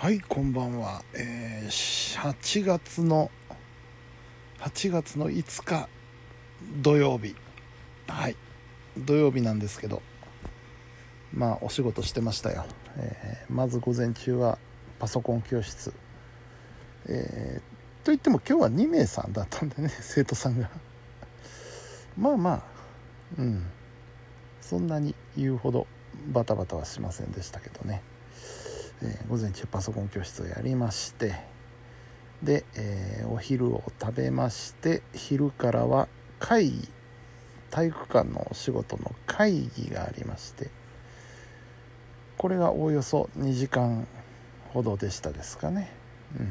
はいこんばんは、えー、8月の8月の5日土曜日。はい。土曜日なんですけどまあお仕事してましたよ、えー、まず午前中はパソコン教室。えー、といっても今日は2名さんだったんでね 生徒さんが。まあまあうん。そんなに言うほどバタバタはしませんでしたけどね。えー、午前中パソコン教室をやりましてで、えー、お昼を食べまして昼からは会議体育館のお仕事の会議がありましてこれがおおよそ2時間ほどでしたですかね。う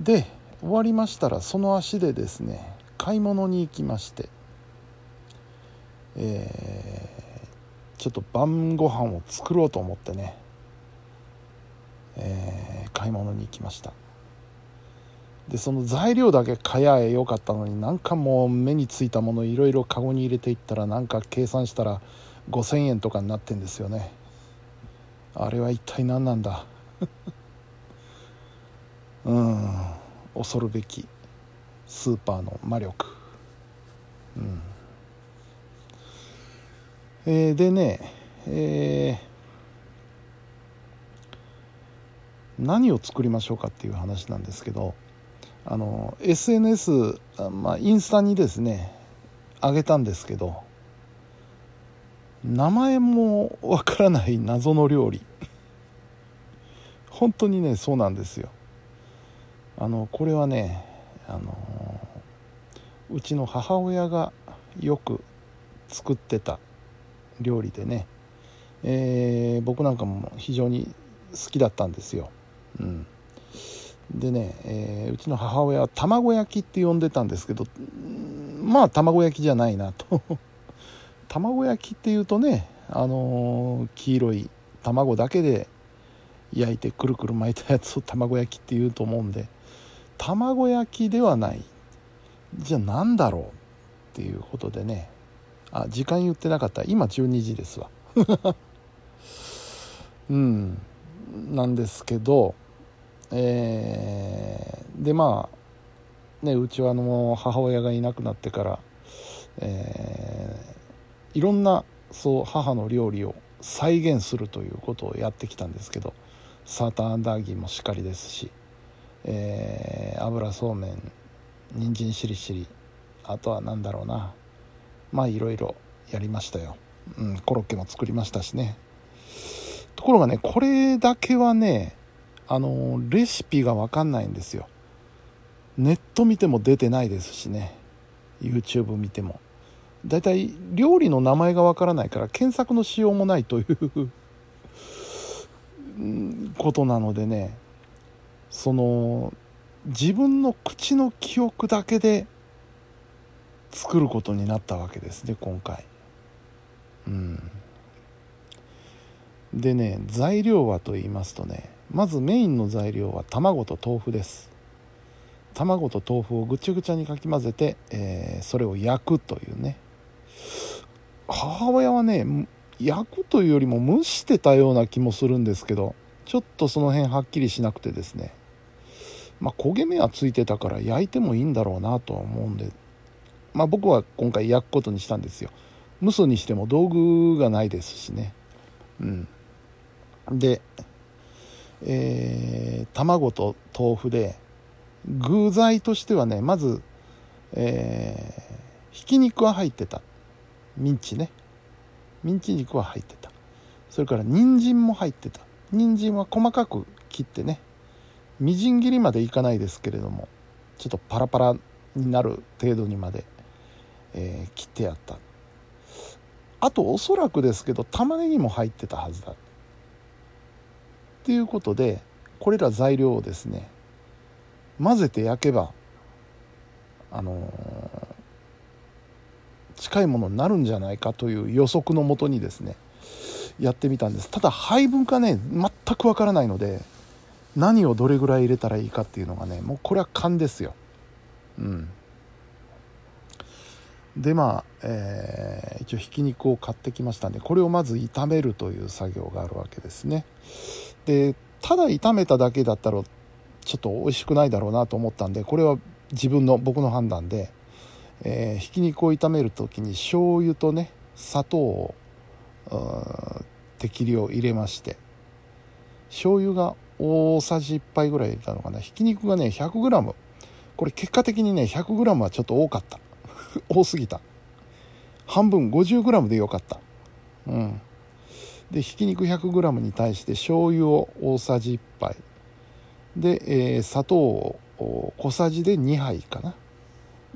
ん。で終わりましたらその足でですね買い物に行きましてえーちょっと晩ご飯を作ろうと思ってね、えー、買い物に行きました。でその材料だけ買やえよかったのになんかもう目についたものいろいろカゴに入れていったらなんか計算したら5000円とかになってんですよね。あれは一体何なんだ？うん。恐るべきスーパーの魔力。うん。えー、でね、えー、何を作りましょうかっていう話なんですけどあの SNS、まあ、インスタにですねあげたんですけど名前もわからない謎の料理。本当にねそうなんですよ。あのこれはねあのうちの母親がよく作ってた料理でね、えー、僕なんかも非常に好きだったんですよ、うん、でね、えー、うちの母親は卵焼きって呼んでたんですけどまあ卵焼きじゃないなと。卵焼きっていうとねあのー、黄色い卵だけで焼いてくるくる巻いたやつを 卵焼きっていうと思うんで卵焼きではない。じゃあ何だろうっていうことでね。あ時間言ってなかった。今12時ですわ。うん。なんですけどえー、でまあねうちはあの母親がいなくなってから、えー、いろんなそう母の料理を再現するということをやってきたんですけどサーターアンダーギーもしっかりですし、えー、油そうめん人参しりしりあとは何だろうな。まあいろいろやりましたよ、うん、コロッケも作りましたしね。ところがねこれだけはねあのレシピが分かんないんですよ。ネット見ても出てないですしね。YouTube 見ても。だいたい料理の名前が分からないから検索のしようもないということなのでねその自分の口の記憶だけで作ることになったわけです。ね今回。うん。でね材料はと言いますとねまずメインの材料は卵と豆腐です。卵と豆腐をぐちゃぐちゃにかき混ぜて、えー、それを焼くというね。母親はね焼くというよりも蒸してたような気もするんですけどちょっとその辺はっきりしなくてですね。まあ焦げ目はついてたから焼いてもいいんだろうなとは思うんでまあ、僕は今回焼くことにしたんですよ。蒸すにしても道具がないですしね。うん。でえー、卵と豆腐で具材としてはねまず、えー、ひき肉は入ってた。ミンチね。ミンチ肉は入ってた。それから人参も入ってた。人参は細かく切ってね。みじん切りまでいかないですけれどもちょっとパラパラになる程度にまでえー、切ってやった。あとおそらくですけど玉ねぎも入ってたはずだ。っていうことでこれら材料をですね混ぜて焼けばあのー、近いものになるんじゃないかという予測のもとにですねやってみたんです。ただ配分がね全くわからないので何をどれぐらい入れたらいいかっていうのがねもうこれは勘ですよ。うん。でまあ、えー、一応ひき肉を買ってきましたんでこれをまず炒めるという作業があるわけですね。でただ炒めただけだったらちょっと美味しくないだろうなと思ったんでこれは自分の僕の判断で、えー、ひき肉を炒める時に醤油とね砂糖を適量入れまして醤油が大さじ1杯ぐらい入れたのかな。ひき肉がね 100g これ結果的にね 100g はちょっと多かった。多すぎた。半分 50g でよかった。うん。でひき肉 100g に対して醤油を大さじ1杯。で、えー、砂糖を小さじで2杯かな。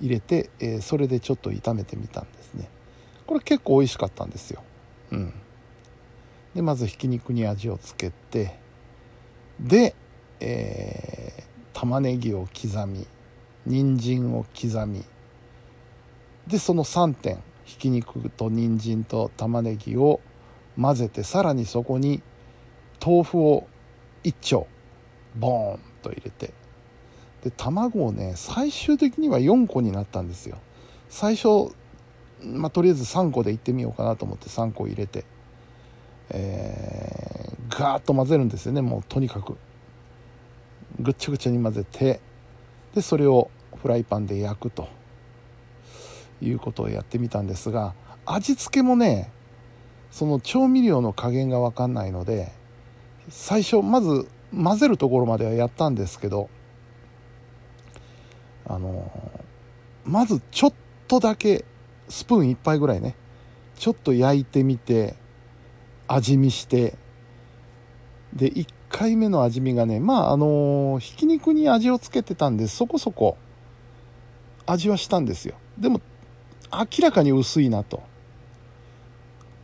入れて、えー、それでちょっと炒めてみたんですね。これ結構美味しかったんですよ。うん。でまずひき肉に味をつけてで、えー、玉ねぎを刻み人参を刻みでその3点ひき肉と人参と玉ねぎを混ぜてさらにそこに豆腐を1丁ボーンと入れて。で卵をね最終的には4個になったんですよ。最初、まあ、とりあえず3個でいってみようかなと思って3個入れて、えー、ガーッと混ぜるんですよねもうとにかく。ぐっちゃぐちゃに混ぜて。でそれをフライパンで焼くと。いうことをやってみたんですが味付けもねその調味料の加減が分かんないので最初まず混ぜるところまではやったんですけどあのまずちょっとだけスプーン1杯ぐらいねちょっと焼いてみて味見してで1回目の味見がねまああのひき肉に味をつけてたんでそこそこ味はしたんですよ。でも明らかに薄いなと。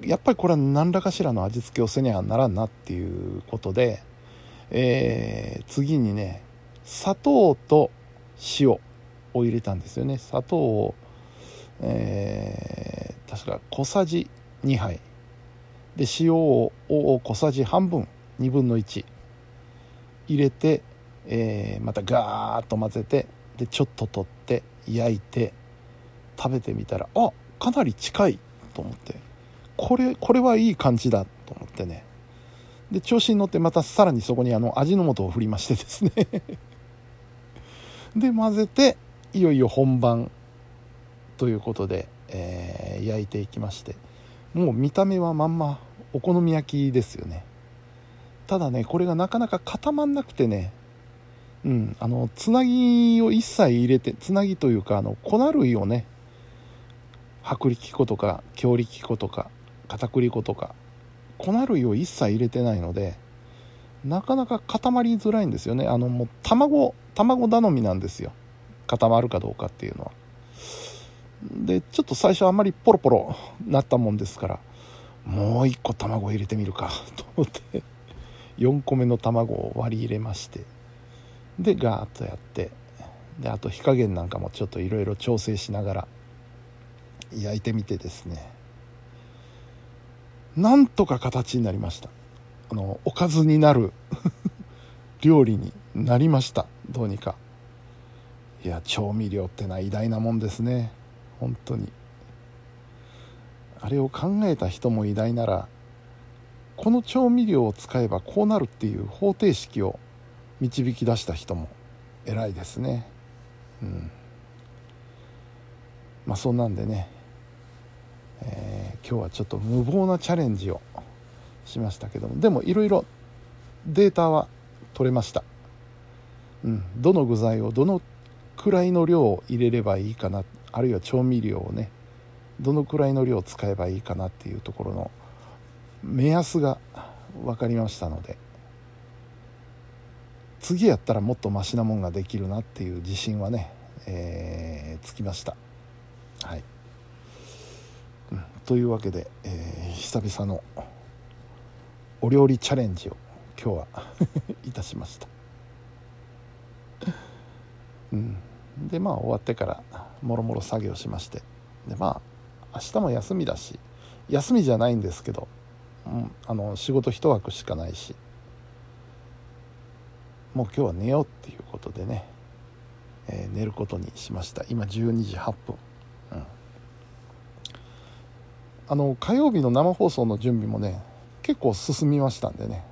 やっぱりこれは何らかしらの味付けをせにはならんなっていうことで、えー、次にね砂糖と塩を入れたんですよね。砂糖を、えー、確か小さじ2杯。で塩を小さじ半分。2分の1入れて、えー、またガーッと混ぜてでちょっと取って焼いて食べてみたらあかなり近いと思って。これこれはいい感じだと思ってね。で調子に乗ってまたさらにそこにあの味の素を振りましてですね。で混ぜていよいよ本番ということで、えー、焼いていきまして。もう見た目はまんまお好み焼きですよね。ただねこれがなかなか固まんなくてねうんあのつなぎを一切入れてつなぎというかあの粉類をね薄力粉とか強力粉とか片栗粉とか粉類を一切入れてないのでなかなか固まりづらいんですよね。あのもう卵卵頼みなんですよ。固まるかどうかっていうのは。でちょっと最初あんまりポロポロなったもんですからもう1個卵入れてみるか と思って4個目の卵を割り入れましてでガーッとやってであと火加減なんかもちょっといろいろ調整しながら焼いてみてですね。なんとか形になりました。あのおかずになる 料理になりました。どうにか。いや調味料ってのは偉大なもんですね。本当に。あれを考えた人も偉大ならこの調味料を使えばこうなるっていう方程式を導き出した人も偉いですね。うん。まあそんなんでね、今日はちょっと無謀なチャレンジをしましたけどもでもいろいろデータは取れました、うん、どの具材をどのくらいの量を入れればいいかなあるいは調味料をねどのくらいの量を使えばいいかなっていうところの目安が分かりましたので次やったらもっとマシなもんができるなっていう自信はね、えー、つきましたはい。というわけで、えー、久々のお料理チャレンジを今日は いたしました。うん。でまあ終わってからもろもろ作業しまして。でまあ明日も休みだし休みじゃないんですけど、うん、あの仕事一枠しかないしもう今日は寝ようっていうことでね、えー、寝ることにしました。今12時8分。あの火曜日の生放送の準備もね結構進みましたんでね。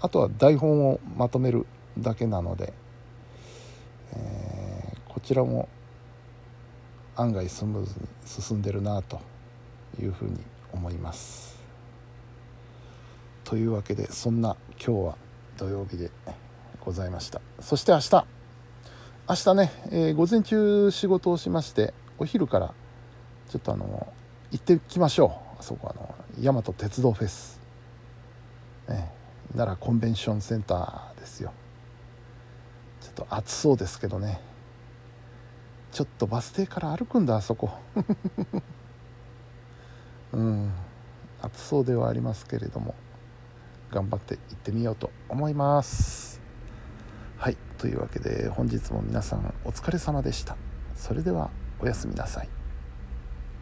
あとは台本をまとめるだけなので、えー、こちらも案外スムーズに進んでるなというふうに思います。というわけでそんな今日は土曜日でございました。そして明日。明日ね、えー、午前中仕事をしましてお昼からちょっとあの行ってきましょう。そこあの大和鉄道フェス、ね、奈良コンベンションセンターですよ。ちょっと暑そうですけどね。ちょっとバス停から歩くんだあそこ。うん。暑そうではありますけれども。頑張って行ってみようと思います。はい。というわけで本日も皆さんお疲れ様でした。それではおやすみなさい。